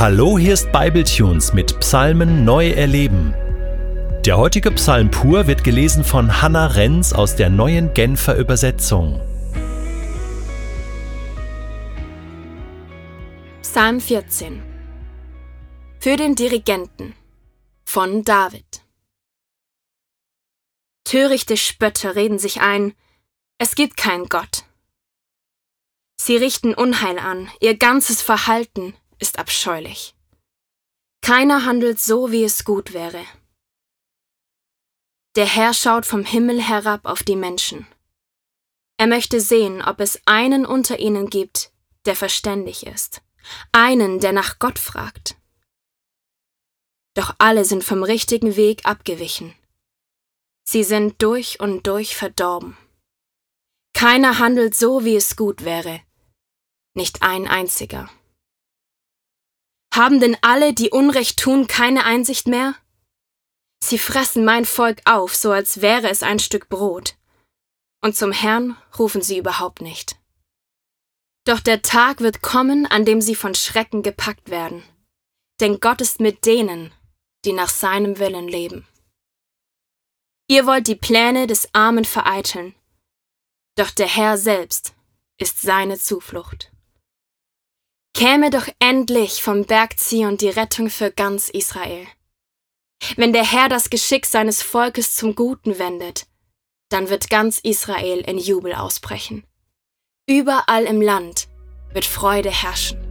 Hallo, hier ist Bibletunes mit Psalmen neu erleben. Der heutige Psalm pur wird gelesen von Hannah Renz aus der neuen Genfer Übersetzung. Psalm 14 Für den Dirigenten von David Törichte Spötter reden sich ein, es gibt keinen Gott. Sie richten Unheil an, ihr ganzes Verhalten ist abscheulich. Keiner handelt so, wie es gut wäre. Der Herr schaut vom Himmel herab auf die Menschen. Er möchte sehen, ob es einen unter ihnen gibt, der verständig ist, einen, der nach Gott fragt. Doch alle sind vom richtigen Weg abgewichen. Sie sind durch und durch verdorben. Keiner handelt so, wie es gut wäre, nicht ein einziger. Haben denn alle, die Unrecht tun, keine Einsicht mehr? Sie fressen mein Volk auf, so als wäre es ein Stück Brot. Und zum Herrn rufen sie überhaupt nicht. Doch der Tag wird kommen, an dem sie von Schrecken gepackt werden. Denn Gott ist mit denen, die nach seinem Willen leben. Ihr wollt die Pläne des Armen vereiteln, doch der Herr selbst ist seine Zuflucht. Käme doch endlich vom Berg Zion die Rettung für ganz Israel. Wenn der Herr das Geschick seines Volkes zum Guten wendet, dann wird ganz Israel in Jubel ausbrechen. Überall im Land wird Freude herrschen.